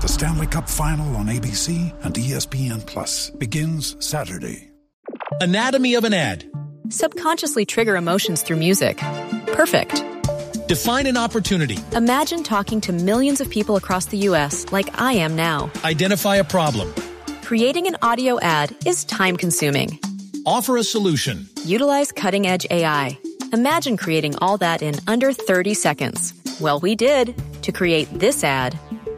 The Stanley Cup Final on ABC and ESPN Plus begins Saturday. Anatomy of an ad. Subconsciously trigger emotions through music. Perfect. Define an opportunity. Imagine talking to millions of people across the U.S. like I am now. Identify a problem. Creating an audio ad is time consuming. Offer a solution. Utilize cutting edge AI. Imagine creating all that in under 30 seconds. Well, we did to create this ad.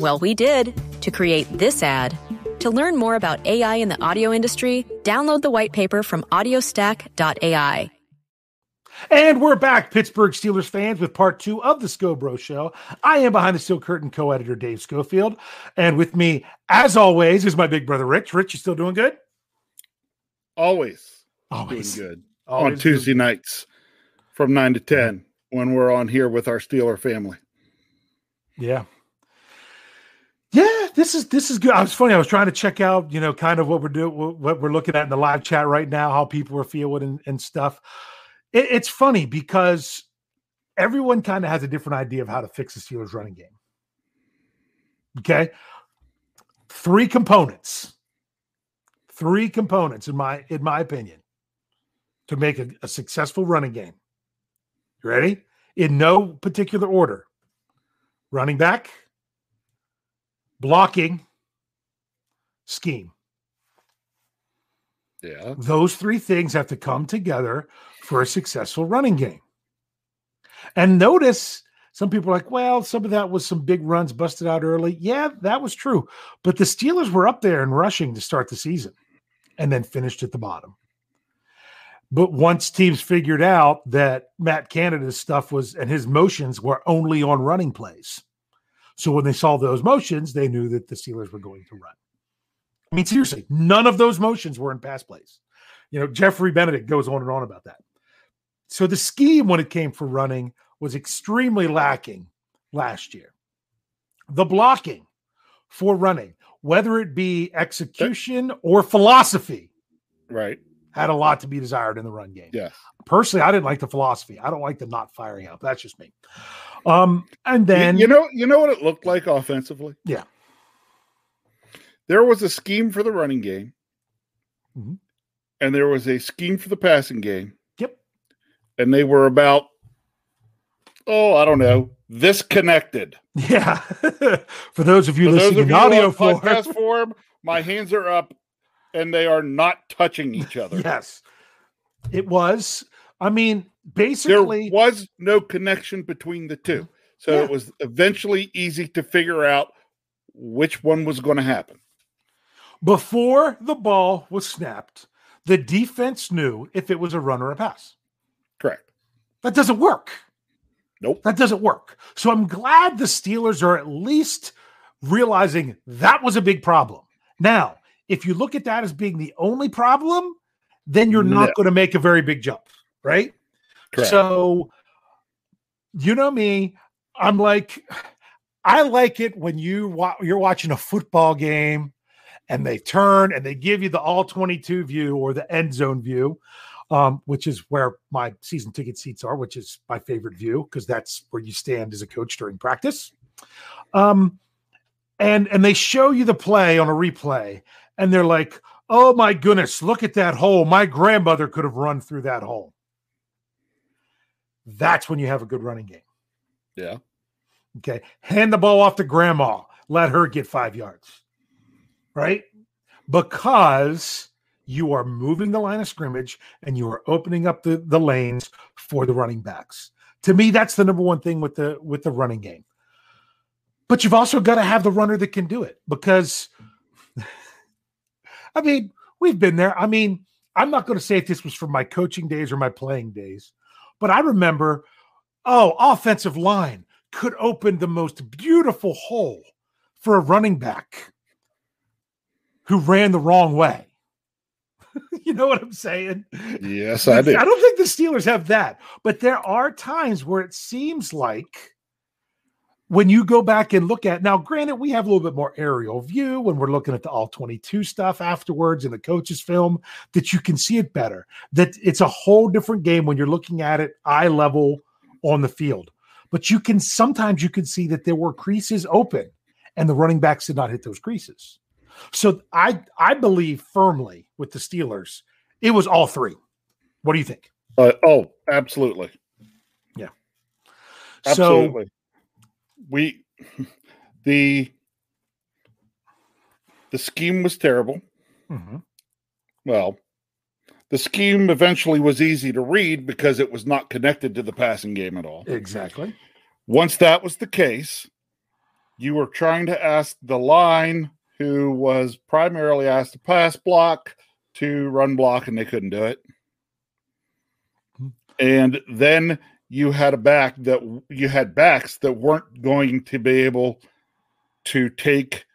Well, we did to create this ad. To learn more about AI in the audio industry, download the white paper from audiostack.ai. And we're back, Pittsburgh Steelers fans, with part two of the Scobro Show. I am behind the steel curtain co-editor Dave Schofield, and with me, as always, is my big brother Rich. Rich, you still doing good? Always, Always. doing good Always on Tuesday nights from nine to ten when we're on here with our Steeler family. Yeah. This is this is good. I was funny. I was trying to check out, you know, kind of what we're doing, what we're looking at in the live chat right now, how people are feeling and, and stuff. It, it's funny because everyone kind of has a different idea of how to fix the Steelers running game. Okay, three components, three components in my in my opinion to make a, a successful running game. You ready? In no particular order: running back blocking, scheme. Yeah, Those three things have to come together for a successful running game. And notice some people are like, well, some of that was some big runs busted out early. Yeah, that was true. But the Steelers were up there and rushing to start the season and then finished at the bottom. But once teams figured out that Matt Canada's stuff was and his motions were only on running plays. So when they saw those motions, they knew that the Steelers were going to run. I mean, seriously, none of those motions were in pass plays. You know, Jeffrey Benedict goes on and on about that. So the scheme when it came for running was extremely lacking last year. The blocking for running, whether it be execution or philosophy, right. had a lot to be desired in the run game. Yes. Personally, I didn't like the philosophy. I don't like the not firing out. That's just me. Um, and then you know, you know what it looked like offensively. Yeah. There was a scheme for the running game, Mhm. and there was a scheme for the passing game. Yep. And they were about, oh, I don't know, this connected. Yeah. For those of you For listening of in you audio form, podcast form, my hands are up, and they are not touching each other. yes, it was. I mean, basically, there was no connection between the two. So Yeah. it was eventually easy to figure out which one was going to happen. before the ball was snapped, the defense knew if it was a run or a pass. Correct. That doesn't work. Nope. That doesn't work. So I'm glad the Steelers are at least realizing that was a big problem. Now, if you look at that as being the only problem, then you're not No. going to make a very big jump, right? Correct. So, you know me, I'm like, I like it when you wa- you're watching a football game and they turn and they give you the all 22 view or the end zone view. um, which is where my season ticket seats are, which is my favorite view because that's where you stand as a coach during practice. Um, and and they show you the play on a replay, and they're like, "Oh my goodness, look at that hole! My grandmother could have run through that hole." That's when you have a good running game. Yeah. Okay. Hand the ball off to grandma. Let her get five yards. Right? Because you are moving the line of scrimmage and you are opening up the, the lanes for the running backs. To me, that's the number one thing with the with the running game. But you've also got to have the runner that can do it because I mean, we've been there. I mean, I'm not going to say if this was from my coaching days or my playing days, but I remember, oh, offensive line could open the most beautiful hole for a running back who ran the wrong way. you know what I'm saying? Yes, I do. I don't think the Steelers have that, but there are times where it seems like when you go back and look at now, granted, we have a little bit more aerial view when we're looking at the all 22 stuff afterwards in the coach's film that you can see it better. That it's a whole different game when you're looking at it eye level on the field. But you can sometimes you can see that there were creases open and the running backs did not hit those creases. So I I believe firmly with the Steelers, it was all three. What do you think? Uh, oh, absolutely. Yeah. Absolutely. So, we the the scheme was terrible. Mm-hmm. Well, the scheme eventually was easy to read because it was not connected to the passing game at all. Exactly. Once that was the case, you were trying to ask the line who was primarily asked to pass block to run block, and they couldn't do it. Hmm. And then you had a back that you had backs that weren't going to be able to take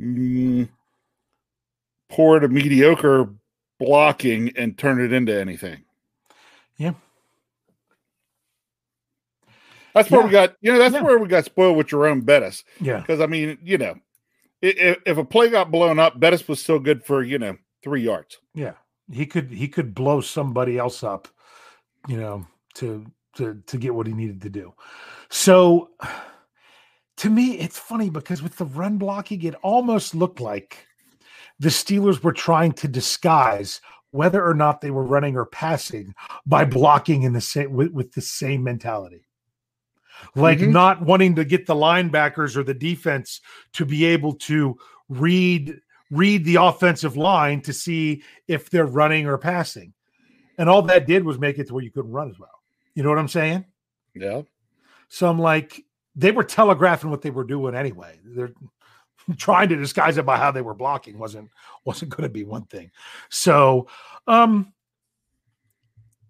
mm, poor to mediocre blocking and turn it into anything. Yeah. That's where yeah. we got, you know, that's yeah. where we got spoiled with Jerome Bettis. Yeah. Because, I mean, you know, if, if a play got blown up, Bettis was still good for, you know, three yards. Yeah. He could, he could blow somebody else up, you know, to to to get what he needed to do. So to me, it's funny because with the run blocking, it almost looked like the Steelers were trying to disguise whether or not they were running or passing by blocking in the same with, with the same mentality. Like mm-hmm. not wanting to get the linebackers or the defense to be able to read read the offensive line to see if they're running or passing. And all that did was make it to where you couldn't run as well. You know what I'm saying? Yeah. So I'm like, they were telegraphing what they were doing anyway. They're trying to disguise it by how they were blocking wasn't wasn't going to be one thing. So, um,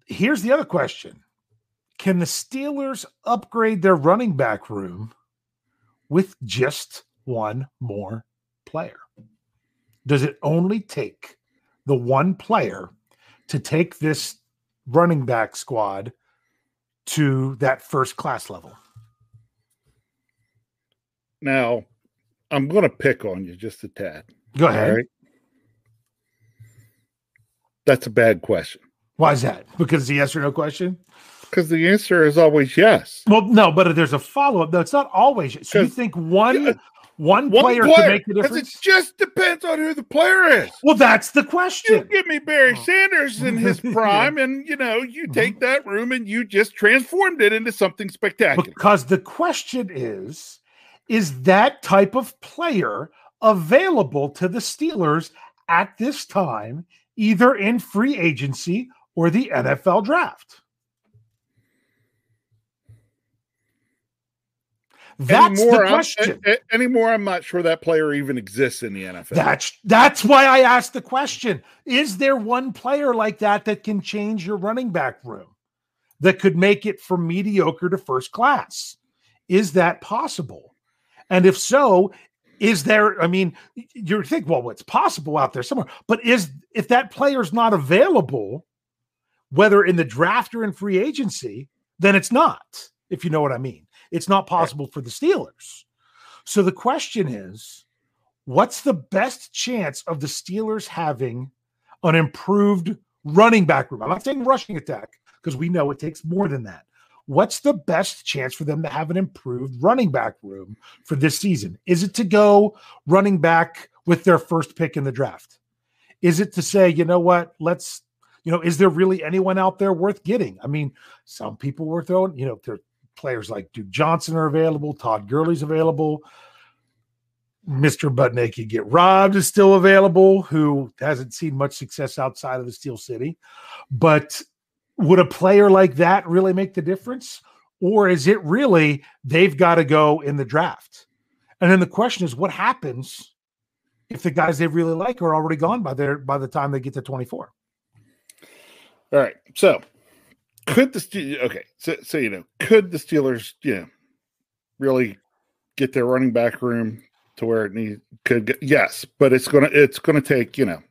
here's the other question: Can the Steelers upgrade their running back room with just one more player? Does it only take the one player to take this running back squad to that first class level. Now, I'm going to pick on you just a tad. Go ahead. That's a bad question. Why is that? Because it's a yes or no question? Because the answer is always yes. Well, no, but there's a follow up. No, it's not always. Yes. So you think one one, one player, player could make the difference? It just depends on who the player is. Well, that's the question. You give me Barry oh. Sanders in his prime, yeah. and you know, you mm-hmm. take that room and you just transformed it into something spectacular. Because the question is, is that type of player available to the Steelers at this time, either in free agency or the NFL draft? That's anymore, the question. I'm, anymore, I'm not sure that player even exists in the NFL. That's that's why I asked the question: Is there one player like that that can change your running back room, that could make it from mediocre to first class? Is that possible? And if so, is there? I mean, you think, well, it's possible out there somewhere, but is if that player's not available, whether in the draft or in free agency, then it's not. If you know what I mean. It's not possible right. for the Steelers. So the question is what's the best chance of the Steelers having an improved running back room. I'm not saying rushing attack because we know it takes more than that. What's the best chance for them to have an improved running back room for this season? Is it to go running back with their first pick in the draft? Is it to say, you know what, let's, you know, is there really anyone out there worth getting? I mean, some people were throwing, you know, there players like Duke Johnson are available, Todd Gurley's available. Mr. Butt Naked Get Robbed is still available, who hasn't seen much success outside of the Steel City. But would a player like that really make the difference? Or is it really they've got to go in the draft? And then the question is, what happens if the guys they really like are already gone by their by the time they get to 24? All right. So could the okay, so, so you know, could the Steelers, you know, really get their running back room to where it need could get yes, but it's gonna it's gonna take, you know,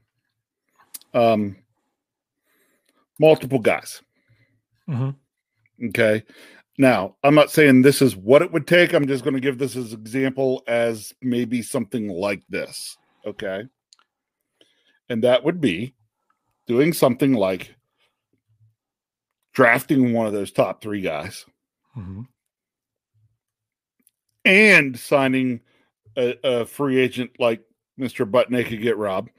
um multiple guys. Mm-hmm. Okay. Now, I'm not saying this is what it would take. I'm just going to give this as example as maybe something like this. Okay. And that would be doing something like drafting one of those top three guys Mm-hmm. and signing a, a free agent like Mr. Butt Naked Get Rob.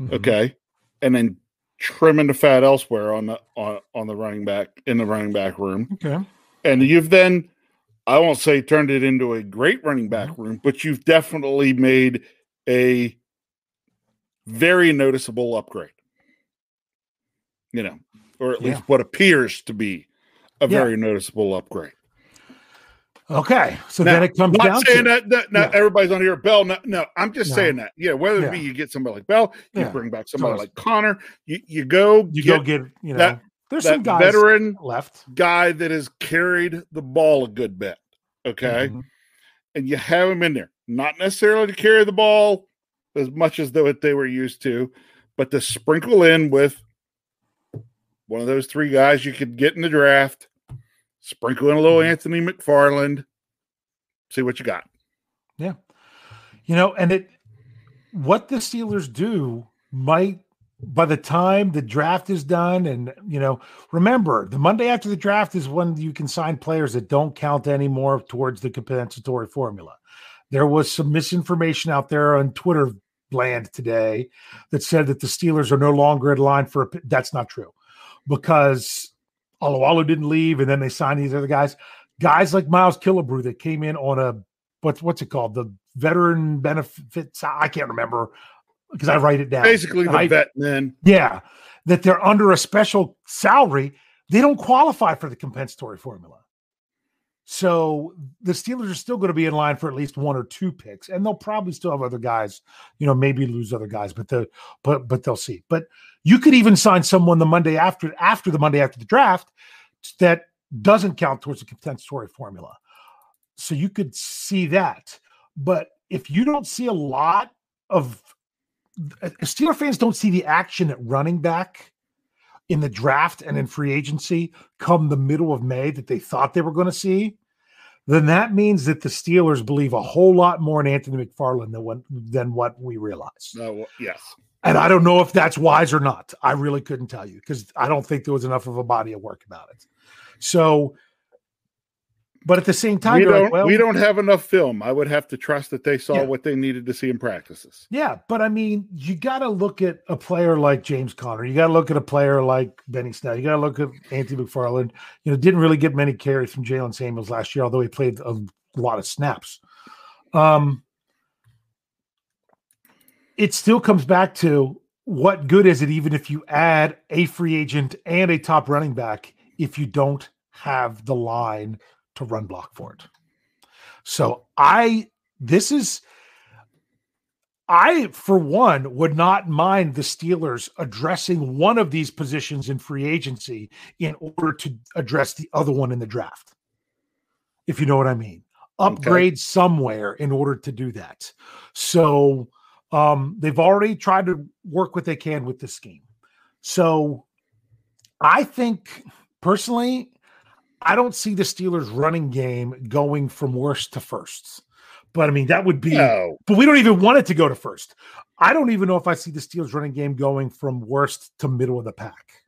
Mm-hmm. Okay. And then trimming the fat elsewhere on the on, on the running back in the running back room. Okay. And you've then I won't say turned it into a great running back Mm-hmm. room, but you've definitely made a very noticeable upgrade. You know, or at least Yeah. what appears to be a Yeah. very noticeable upgrade. Okay. So Now, then it comes not down saying to that, that not Yeah. everybody's on here. Bell, no, no, I'm just No. saying that. Yeah, whether it be you get somebody like Bell, you Yeah. bring back somebody like Conner, you, you go you get go get, you know, that- there's some that guys veteran left. guy that has carried the ball a good bit. Okay. Mhm. And you have him in there, not necessarily to carry the ball as much as though they were used to, but to sprinkle in with one of those three guys you could get in the draft, sprinkle in a little Mhm. Anthony McFarland, see what you got. Yeah. You know, and it what the Steelers do might by the time the draft is done, and you know, remember the Monday after the draft is when you can sign players that don't count anymore towards the compensatory formula. There was some misinformation out there on Twitter land today that said that the Steelers are no longer in line for a that's not true because Alualu didn't leave and then they signed these other guys. Guys like Miles Killebrew that came in on a what's what's it called? The veteran benefits. I can't remember because I write it down. Basically, the I- vet men. Yeah, that they're under a special salary. They don't qualify for the compensatory formula. So the Steelers are still going to be in line for at least one or two picks, and they'll probably still have other guys. You know, maybe lose other guys, but the but but they'll see. But you could even sign someone the Monday after after the Monday after the draft that doesn't count towards the compensatory formula. So you could see that. But if you don't see a lot of uh, Steeler fans don't see the action at running back in the draft and in free agency come the middle of May that they thought they were going to see, then that means that the Steelers believe a whole lot more in Anthony McFarland than what than what we realize. Uh, well, yes. And I don't know if that's wise or not. I really couldn't tell you because I don't think there was enough of a body of work about it. So, but at the same time, we don't. like, well, we don't have enough film. I would have to trust that they saw Yeah. what they needed to see in practices. Yeah, but I mean, you got to look at a player like James Conner. You got to look at a player like Benny Snell. You got to look at Anthony McFarland. You know, didn't really get many carries from Jaylen Samuels last year, although he played a lot of snaps. Um, it still comes back to what good is it, even if you add a free agent and a top running back, if you don't have the line to run block for it. So I, this is. I, for one, would not mind the Steelers addressing one of these positions in free agency in order to address the other one in the draft. If you know what I mean. Upgrade somewhere in order to do that. So um, they've already tried to work what they can with the scheme. So I think personally, I don't see the Steelers running game going from worst to first. But I mean, that would be No, but we don't even want it to go to first. I don't even know if I see the Steelers running game going from worst to middle of the pack.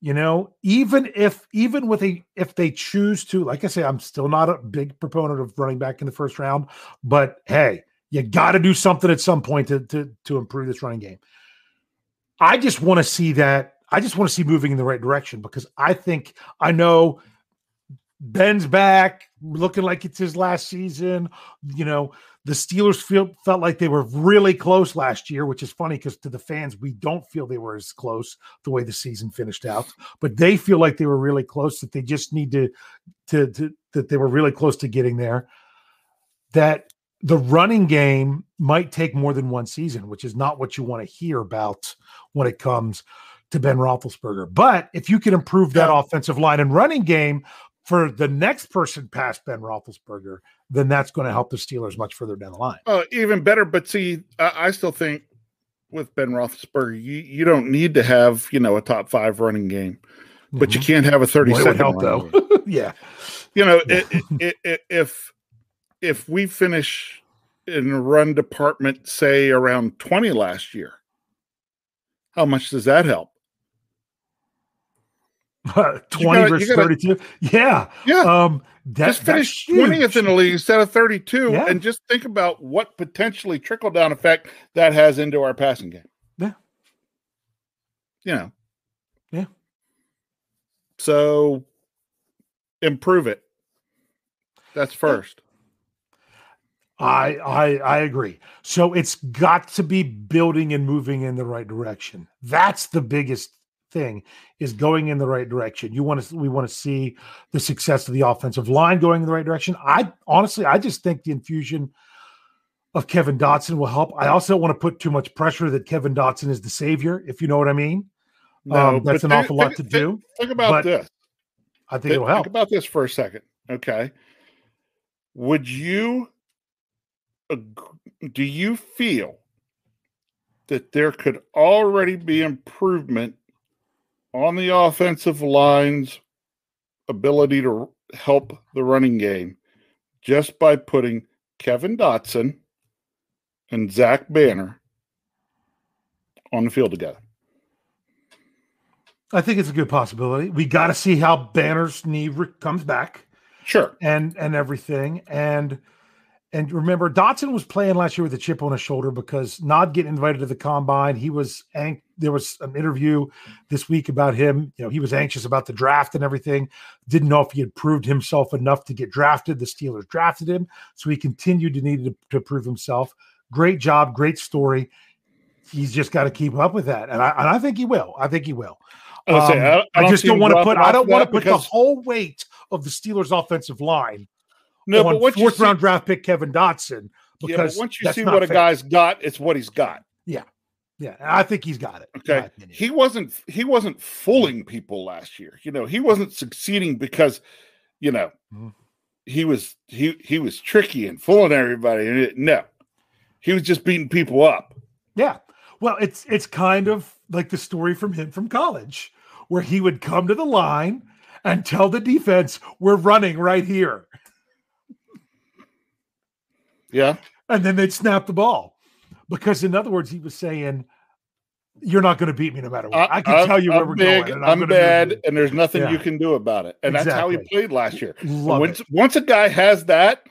You know, even if even with a if they choose to, like I say, I'm still not a big proponent of running back in the first round, but hey, you got to do something at some point to to to improve this running game. I just want to see that. I just want to see moving in the right direction because I think I know Ben's back, looking like it's his last season. You know, the Steelers feel, felt like they were really close last year, which is funny because to the fans, we don't feel they were as close the way the season finished out. But they feel like they were really close. That they just need to, to, to that they were really close to getting there. That the running game might take more than one season, which is not what you want to hear about when it comes to Ben Roethlisberger. But if you can improve that yeah. offensive line and running game for the next person past Ben Roethlisberger, then that's going to help the Steelers much further down the line. Oh, even better. But see, I, I still think with Ben Roethlisberger, you, you don't need to have you know a top five running game, but mm-hmm. you can't have a thirty well, second help though. yeah, you know it, it, it, if if we finish in the run department, say around twenty last year, how much does that help? 20 gotta, versus gotta, 32. Yeah. Yeah. Um, that, just finish 20th in the league instead of 32 yeah. and just think about what potentially trickle down effect that has into our passing game. Yeah. You know. Yeah. So improve it. That's first. I I I agree. So it's got to be building and moving in the right direction. That's the biggest thing is going in the right direction. You want to we want to see the success of the offensive line going in the right direction. I honestly I just think the infusion of Kevin Dotson will help. I also don't want to put too much pressure that Kevin Dotson is the savior, if you know what I mean. No, um, that's an think, awful lot to do. Think about this. I think, think it'll help. Think about this for a second. Okay. Would you do you feel that there could already be improvement on the offensive line's ability to help the running game just by putting Kevin Dotson and Zach Banner on the field together. I think it's a good possibility. We got to see how Banner's knee comes back. Sure. And and everything and and remember, Dotson was playing last year with a chip on his shoulder because not getting invited to the combine. He was ang- there was an interview this week about him. You know, he was anxious about the draft and everything. Didn't know if he had proved himself enough to get drafted. The Steelers drafted him, so he continued to need to, to prove himself. Great job, great story. He's just got to keep up with that, and I, and I think he will. I think he will. Um, I, I, I just don't want to put. I don't want to put the whole weight of the Steelers' offensive line no, but once fourth round draft pick Kevin Dotson. Because yeah, once you see what fair. a guy's got, it's what he's got. Yeah. Yeah, I think he's got it. Okay. He wasn't he wasn't fooling people last year. You know, he wasn't succeeding because, you know, mm-hmm. he was he he was tricky and fooling everybody. And it, no. He was just beating people up. Yeah. Well, it's it's kind of like the story from him from college, where he would come to the line and tell the defense, "We're running right here." Yeah. And then they'd snap the ball. Because, in other words, he was saying, You're not going to beat me no matter what. I, I can I'm, tell you where I'm we're big, going. I'm, I'm bad, and there's nothing yeah. you can do about it. And exactly. that's how he played last year. Once, once a guy has that,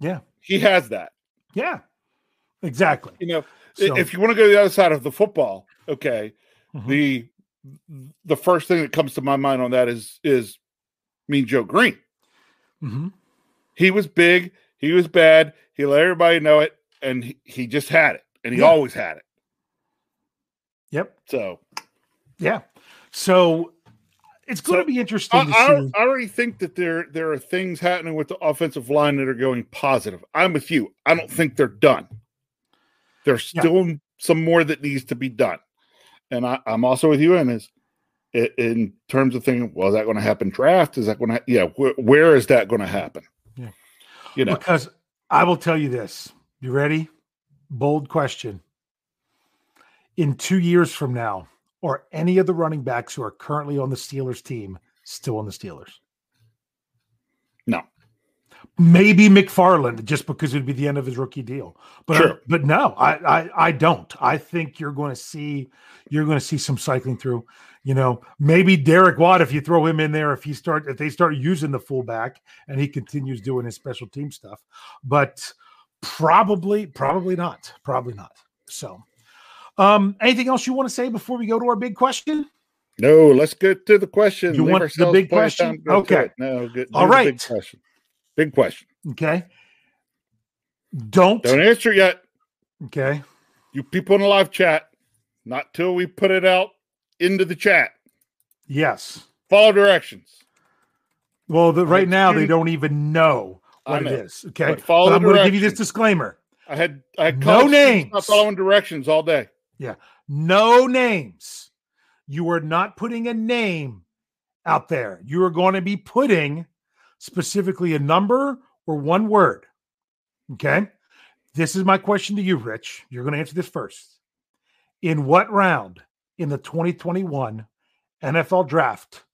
yeah, he has that. Yeah, exactly. You know, so, if you want to go to the other side of the football, okay, mm-hmm. the the first thing that comes to my mind on that is is Mean Joe Greene. Mm-hmm. He was big. He was bad. He let everybody know it, and he, he just had it, and he yeah. always had it. Yep. So, yeah. So it's going so to be interesting. I, I, I, already think that there there are things happening with the offensive line that are going positive. I'm with you. I don't think they're done. There's still yeah. some more that needs to be done, and I, am also with you in this. In terms of thinking, well, is that going to happen? Draft is that going to? Yeah, wh- where is that going to happen? You know, because I will tell you this. You ready? Bold question. In two years from now, are any of the running backs who are currently on the Steelers team still on the Steelers? No. Maybe McFarland, just because it'd be the end of his rookie deal. But uh, Sure. but no, I, I I don't. I think you're going to see you're going to see some cycling through. You know, maybe Derek Watt, if you throw him in there, if he start if they start using the fullback and he continues doing his special team stuff, but probably probably not, probably not. So, um, anything else you want to say before we go to our big question? No, let's get to the question. You Leave want the big question? time to go to Okay. No, good. All right. Big question. Big question. Okay, don't. Don't answer yet. Okay, You people in the live chat, not till we put it out into the chat. yes. Follow directions. Well, the, right Like, now they don't even know what it know, is. Okay, but follow But I'm going to give you this disclaimer: I had I had No college students names. not following directions all day. Yeah. No names. You are not putting a name out there. You are going to be putting specifically a number or one word. Okay. This is my question to you, Rich. You're going to answer this first. In what round in the 2021 NFL draft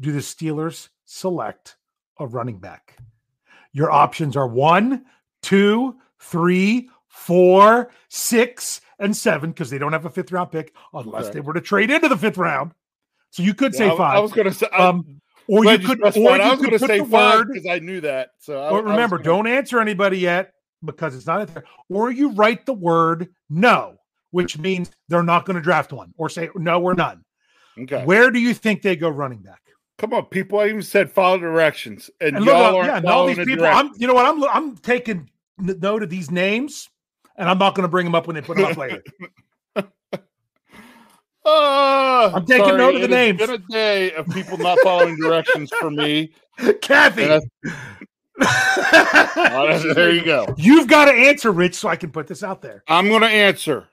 do the Steelers select a running back? Your options are one, two, three, four, six, and seven because they don't have a fifth round pick unless Okay. they were to trade into the fifth round. So you could say five. I was going to say. Um, or you could, or you I was going to say five because I knew that. So I, I Or was remember, gonna- don't answer anybody yet because it's not there. Or you write the word no, which means they're not going to draft one, or say no, we're none. Okay. Where do you think they go running back? Come on, people. I even said follow directions, and, And look, y'all uh, yeah, and all these the people. I'm, you know what? I'm, I'm taking note of these names, and I'm not going to bring them up when they put them up later. Ah, I'm taking sorry, note of the names. Been a day of people not following directions for me. Kathy, Oh, there you go. you've got to answer, Rich, so I can put this out there. I'm going to answer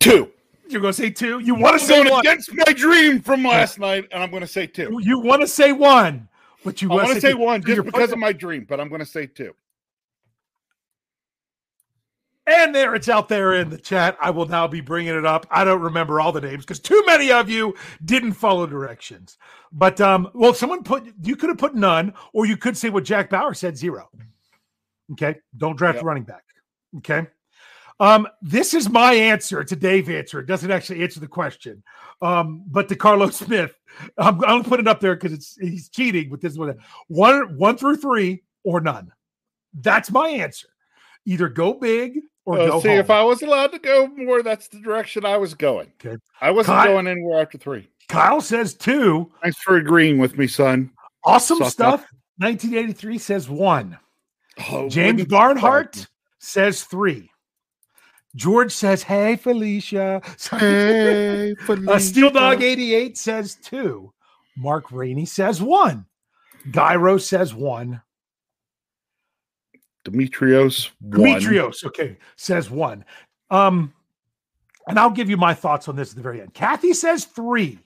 two. You're going to say two. You want to say going one. against my dream from last night, and I'm going to say two. You want to say one, but you want to say two. one you're just because of my dream, but I'm going to say two. And there it's out there in the chat. I will now be bringing it up. I don't remember all the names because too many of you didn't follow directions. But um, well, someone put you could have put none, or you could say what Jack Bauer said zero. Okay, don't draft Yep. a running back. Okay. Um, this is my answer. It's a Dave answer. It doesn't actually answer the question. Um, but to Carlos Smith, I'm, I'm gonna put it up there because it's he's cheating with this one. One one through three or none. That's my answer. Either go big or Uh, go see, home. if I was allowed to go more, that's the direction I was going. Okay. I wasn't Kyle- going anywhere after three. Kyle says two. Thanks for agreeing with me, son. Awesome Suck stuff. 1983 says one. Oh, James Barnhart says three. George says, "Hey Felicia." Hey, uh, Steel Dog 88 says two. Mark Rainey says one. Gyro says one. Demetrios. one. Demetrios, okay, says one. Um, and I'll give you my thoughts on this at the very end. Kathy says three.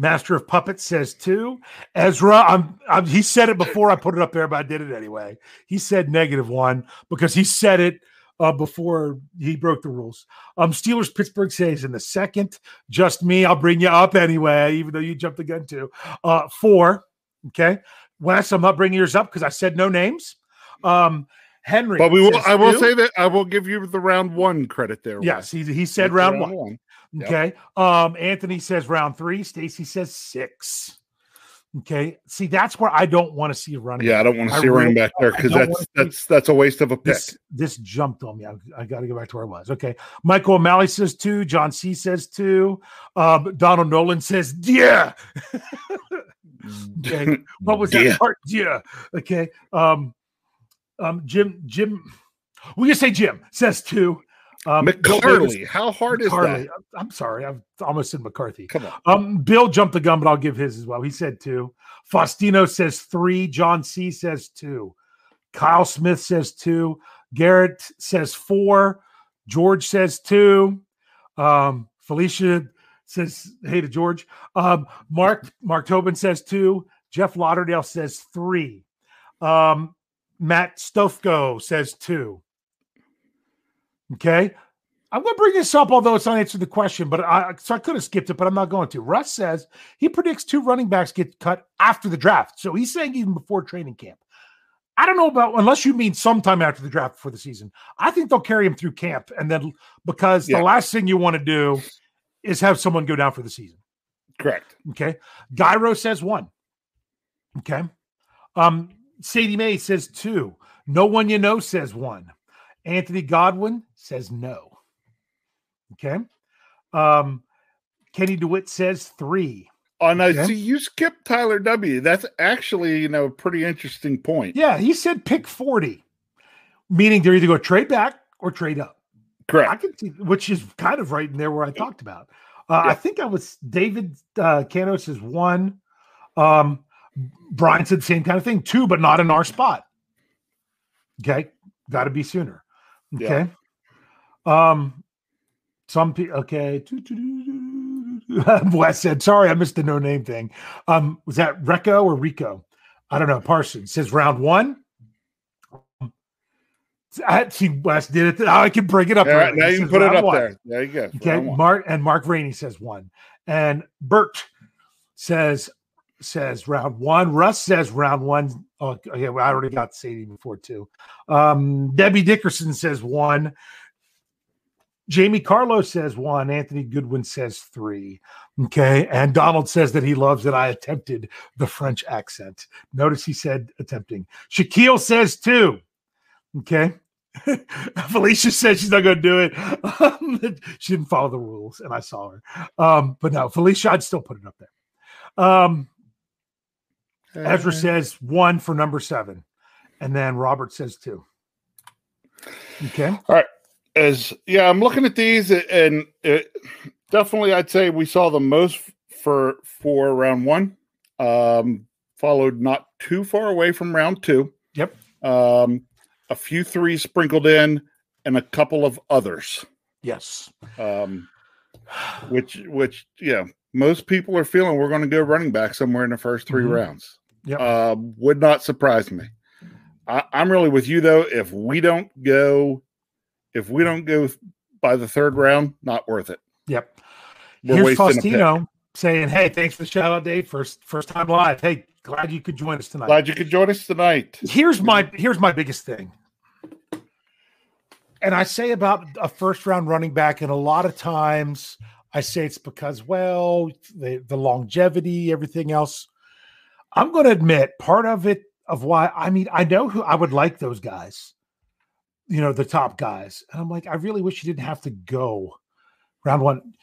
Master of Puppets says two. Ezra, I'm, I'm he said it before I put it up there, but I did it anyway. He said negative one because he said it uh, before he broke the rules. Um, Steelers Pittsburgh says in the second, just me. I'll bring you up anyway, even though you jumped the gun too. Uh, four. Okay. Wes, I'm not bringing yours up because I said no names. Um, Henry, But we will. I will two. say that I will give you the round one credit there. yes. He, he said It's round, one. Yep. Okay. Um, Anthony says round three. Stacy says six. Okay. See, that's where I don't want to see running. Yeah, I don't want to I see running back there because that's that's that's a waste of a pick. This this jumped on me. I, I got to go back to where I was. Okay. Michael O'Malley says two. John C says two. Um, Donald Nolan says yeah. okay. What was that Yeah. part? Yeah. Okay. Um, um, Jim Jim. We can say Jim says two. Um, McCarley. How hard is McCarley. that? I'm- I'm sorry. I've almost said McCarthy. Come on. Um, Bill jumped the gun, but I'll give his as well. He said two. Faustino says three. John C says two. Kyle Smith says two. Garrett says four. George says two. Um, Felicia says hey to George. Um, Mark Mark Tobin says two. Jeff Lauderdale says three. Um, Matt Stofko says two. Okay. I'm going to bring this up, although it's not answering the question, but I so I could have skipped it, but I'm not going to. Russ says he predicts two running backs get cut after the draft. So he's saying even before training camp. I don't know about unless you mean sometime after the draft for the season. I think they'll carry him through camp, and then because Yeah. the last thing you want to do is have someone go down for the season. Correct. Okay. Gyro says one. Okay. Um, Sadie Mae says two. No one you know says one. Anthony Godwin says no. Okay. Um, Kenny DeWitt says three. Oh no, Okay. see, you skipped Tyler W. That's actually, you know, a pretty interesting point. Yeah, he said pick 40, meaning they're either going to trade back or trade up. Correct. I can see, which is kind of right in there where I talked about. Uh, I think I was David uh, Canos is one. Um, Brian said the same kind of thing, two, but not in our spot. Okay, got to be sooner. Okay. Um, some people. Okay. Wes said, "Sorry, I missed the no name thing." Um, was that Reco or Rico? I don't know. Parsons says round one. I see Wes did it. I can bring it up. All right, now you can put it up one. there. There you go. Okay. Mark and Mark Rainey says one, and Bert says says round one. Russ says round one. Oh, okay, I already got Sadie before too. Um, Debbie Dickerson says one. Jamie Carlos says one. Anthony Goodwin says three. Okay, and Donald says that he loves that I attempted the French accent. Notice he said attempting. Shaquille says two. Okay. Felicia said she's not going to do it. Um, she didn't follow the rules, and I saw her. Um, but no, Felicia, I'd still put it up there. Um, Ezra says one for number seven, and then Robert says two. Okay. All right. As yeah, I'm looking at these and it, definitely I'd say we saw the most for for round one. Um, followed not too far away from round two. Yep. Um, a few threes sprinkled in and a couple of others. Yes. Um, which which yeah, most people are feeling we're going to go running back somewhere in the first 3 Mhm. rounds. Yep. Uh, would not surprise me. I, I'm really with you though. If we don't go, if we don't go by the third round, not worth it. Yep. We're Here's. Faustino saying, "Hey, thanks for the shout out, Dave. First first time live. Hey, glad you could join us tonight." Glad you could join us tonight. here's my here's my biggest thing and i say about a first round running back and a lot of times i say it's because well the, the longevity everything else i'm going to admit part of it of why i mean i know who i would like those guys you know the top guys and i'm like i really wish you didn't have to go round one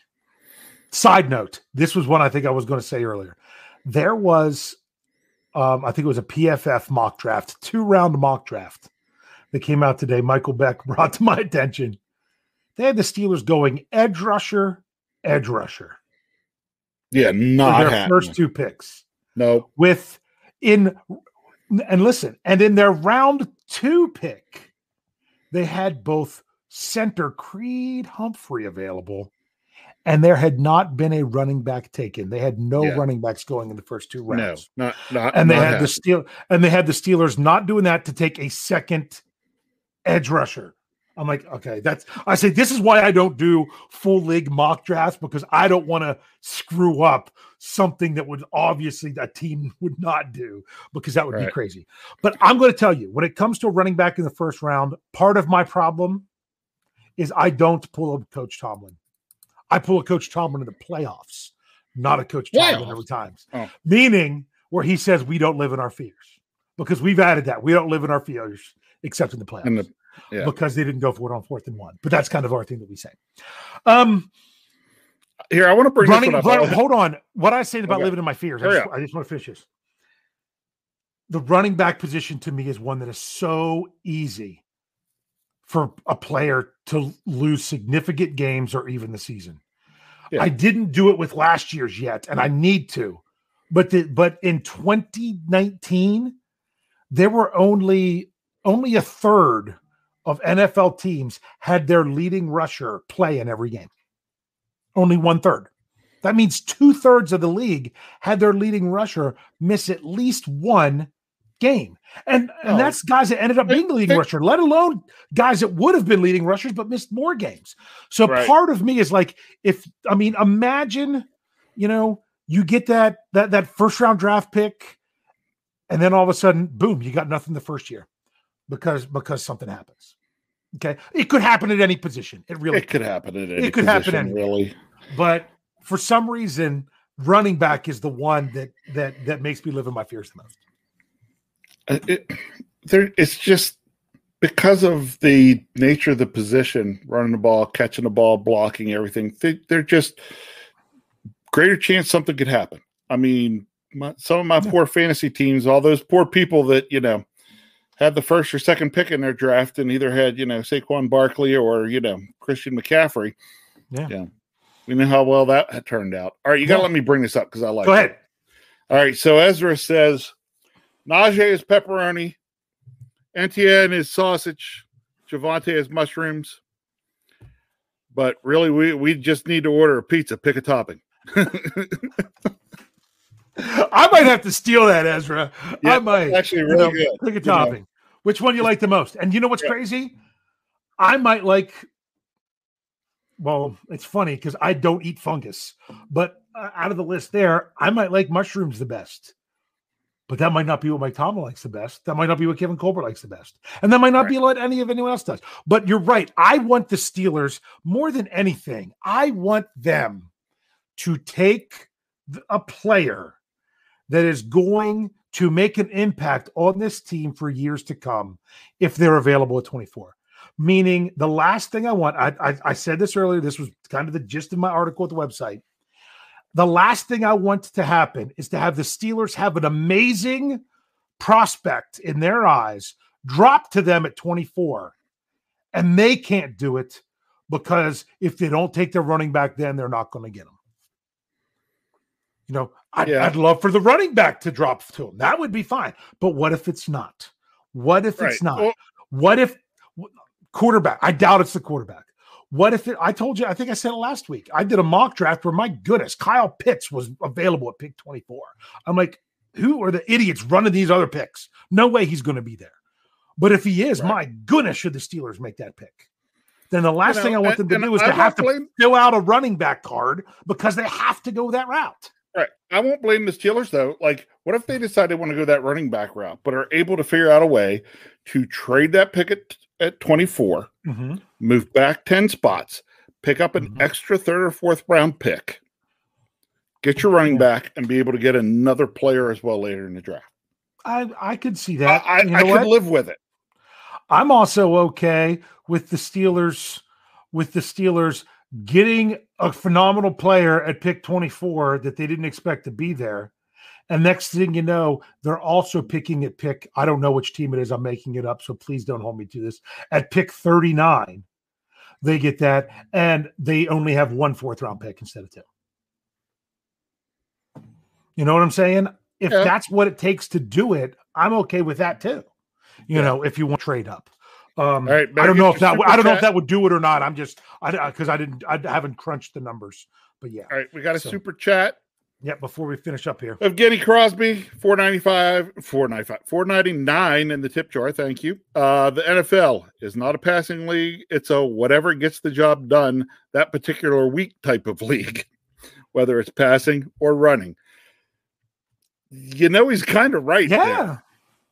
side note this was one i think i was going to say earlier there was um, I think it was a PFF mock draft, two round mock draft that came out today. Michael Beck brought to my attention. They had the Steelers going edge rusher, edge rusher Yeah, not their happening. first two picks. No, With in and listen, and in their round two pick, they had both center Creed Humphrey available, and there had not been a running back taken. They had no Yeah. running backs going in the first two no, rounds. not not. and they not had the steel and they had the Steelers not doing that to take a second edge rusher. I'm like, okay, that's I say this is why I don't do full league mock drafts because I don't want to screw up something that would obviously a team would not do because that would be crazy. But I'm going to tell you when it comes to a running back in the first round, part of my problem is I don't pull a Coach Tomlin. I pull a Coach Tomlin in the playoffs, not a Coach Tomlin Playoffs? every time. Oh. Meaning where he says we don't live in our fears because we've added that we don't live in our fears except in the playoffs In the- yeah. because they didn't go for it on fourth and one. But that's kind of our thing that we say. Um, Here, I want to bring running, this one run- up. hold on. What I say about Okay. living in my fears, I just. I just want to finish this. The running back position to me is one that is so easy for a player to lose significant games or even the season. Yeah. I didn't do it with last year's yet, and I need to. But the, but in 2019, there were only only a third of NFL teams had their leading rusher play in every game. Only one third. That means two thirds of the league had their leading rusher miss at least one game. And and Oh. that's guys that ended up being the leading rusher, let alone guys that would have been leading rushers but missed more games. So Right. part of me is like, if I mean, imagine, you know, you get that that that first round draft pick, and then all of a sudden, boom, you got nothing the first year because because something happens. Okay, it could happen at any position. It really It could happen at any It could happen anywhere. really. but for some reason, running back is the one that that that makes me live in my fears the most. Uh, It, there, it's just because of the nature of the position, running the ball, catching the ball, blocking everything. They, they're just greater chance something could happen. I mean, my, some of my poor fantasy teams, all those poor people that you know had the first or second pick in their draft and either had you know Saquon Barkley or you know Christian McCaffrey. Yeah. yeah. we know how well that had turned out. All right, you got to Yeah. let me bring this up because I like. Go it. ahead. All right, so Ezra says Najee is pepperoni, Etienne is sausage, Javonte is mushrooms. But really, we we just need to order a pizza. Pick a topping. I might have to steal that, Ezra. Yeah, I might. actually You really know, good, Pick a you know. topping. Which one you like the most? And you know what's Yeah. crazy? I might like. Well, it's funny because I don't eat fungus, but uh, out of the list there, I might like mushrooms the best. But that might not be what Mike Tomlin likes the best. That might not be what Kevin Colbert likes the best. And that might not be what any of anyone else does. But you're right. I want the Steelers more than anything. I want them to take a player that is going to make an impact on this team for years to come if they're available at 24. Meaning, the last thing I want, I, I, I said this earlier, this was kind of the gist of my article at the website. The last thing I want to happen is to have the Steelers have an amazing prospect in their eyes drop to them at 24, and they can't do it because if they don't take their running back, then they're not going to get them. You know, I'd, Yeah. I'd love for the running back to drop to him. That would be fine. But what if it's not? What if it's not? Well- what if quarterback? I doubt it's the quarterback. What if it? I told you. I think I said it last week. I did a mock draft where my goodness, Kyle Pitts was available at pick twenty four. I'm like, who are the idiots running these other picks? No way he's going to be there. But if he is, Right. my goodness, should the Steelers make that pick? Then the last You thing I want and- them to do is I to have to blame- fill out a running back card because they have to go that route. Right. I won't blame the Steelers though. Like, what if they decide they want to go that running back route, but are able to figure out a way to trade that pick at, at 24, Mm-hmm. move back 10 spots, pick up an Mhm. extra third or fourth round pick, get your running back, and be able to get another player as well later in the draft. I I could see that. I, You know I could live with it. I'm also okay with the Steelers with the Steelers getting a phenomenal player at pick 24 that they didn't expect to be there. And next thing you know, they're also picking at pick. I don't know which team it is. I'm making it up. So please don't hold me to this. At pick 39, they get that. And they only have one fourth round pick instead of two. You know what I'm saying? If Yeah. that's what it takes to do it, I'm okay with that too. You Yeah. know, if you want to trade up. Um, right, I don't know if that I don't know if that would do it or not. I'm just I because I didn't I haven't crunched the numbers, but yeah, All right, we got a So- super chat. yeah. Before we finish up here, Evgeny Crosby, 495, 495, 499 in the tip jar. Thank you. Uh, the NFL is not a passing league. It's a whatever gets the job done that particular week type of league, whether it's passing or running. You know, he's kind of right. there. yeah,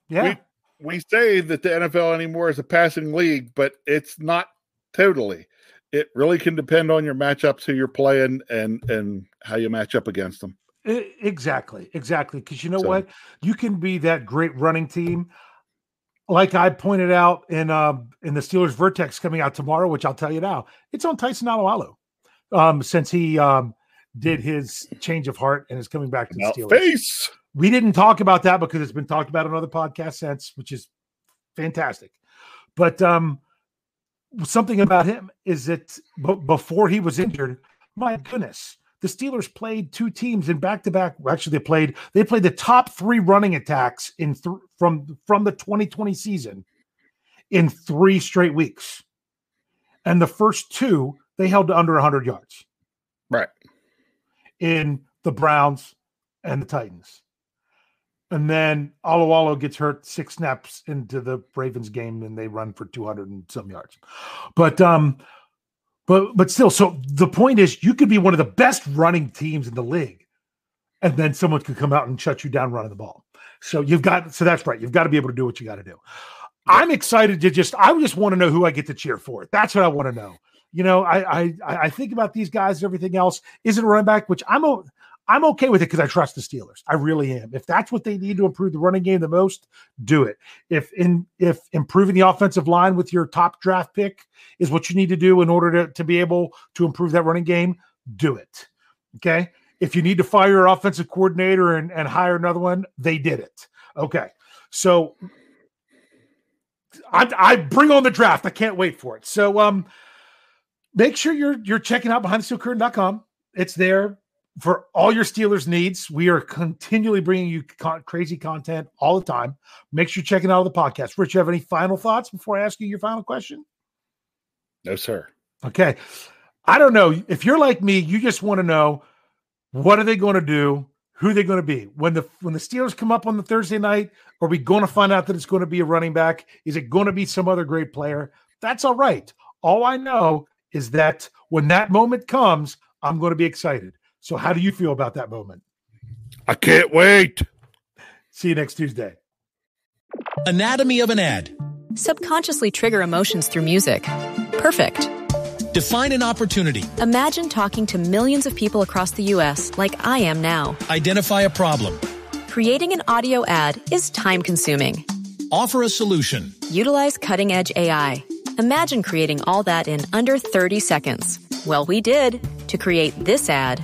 yeah, We say that the NFL anymore is a passing league, but it's not totally. It really can depend on your matchups, who you're playing, and and how you match up against them. E- exactly, exactly. Because you know So- what, you can be that great running team. Like I pointed out in um in the Steelers Vertex coming out tomorrow, which I'll tell you now, it's on Tyson Alualu. Um, since he um did his change of heart and is coming back to the Steelers. face. We didn't talk about that because it's been talked about on other podcasts since, which is fantastic. But um, something about him is that b- before he was injured, my goodness, the Steelers played two teams in back to back. Actually, they played they played the top three running attacks in th- from from the 2020 season in three straight weeks, and the first two they held to under 100 yards Right. in the Browns and the Titans. And then Alualu gets hurt six snaps into the Ravens game and they run for 200 and some yards. But um but but still so the point is you could be one of the best running teams in the league and then someone could come out and shut you down running the ball. So you've got so that's right. You've got to be able to do what you got to do. I'm excited to just I just want to know who I get to cheer for. That's what I want to know. You know, I I I think about these guys and everything else. Is it a running back, which I'm a I'm okay with it because I trust the Steelers. I really am. If that's what they need to improve the running game the most, do it. If in if improving the offensive line with your top draft pick is what you need to do in order to, to be able to improve that running game, do it. Okay. If you need to fire your offensive coordinator and, and hire another one, they did it. Okay. So I, I bring on the draft. I can't wait for it. So um make sure you're you're checking out behindthesteelcurtain.com. It's there for all your Steelers needs. We are continually bringing you con- crazy content all the time. Make sure you're checking out the podcast. Rich, you have any final thoughts before I ask you your final question? No, sir. Okay. I don't know. If you're like me, you just want to know what are they going to do? Who are they going to be? When the when the Steelers come up on the Thursday night, are we going to find out that it's going to be a running back? Is it going to be some other great player? That's all right. All I know is that when that moment comes, I'm going to be excited. So, how do you feel about that moment? I can't wait. See you next Tuesday. Anatomy of an ad. Subconsciously trigger emotions through music. Perfect. Define an opportunity. Imagine talking to millions of people across the U.S. like I am now. Identify a problem. Creating an audio ad is time consuming. Offer a solution. Utilize cutting edge AI. Imagine creating all that in under 30 seconds. Well, we did to create this ad.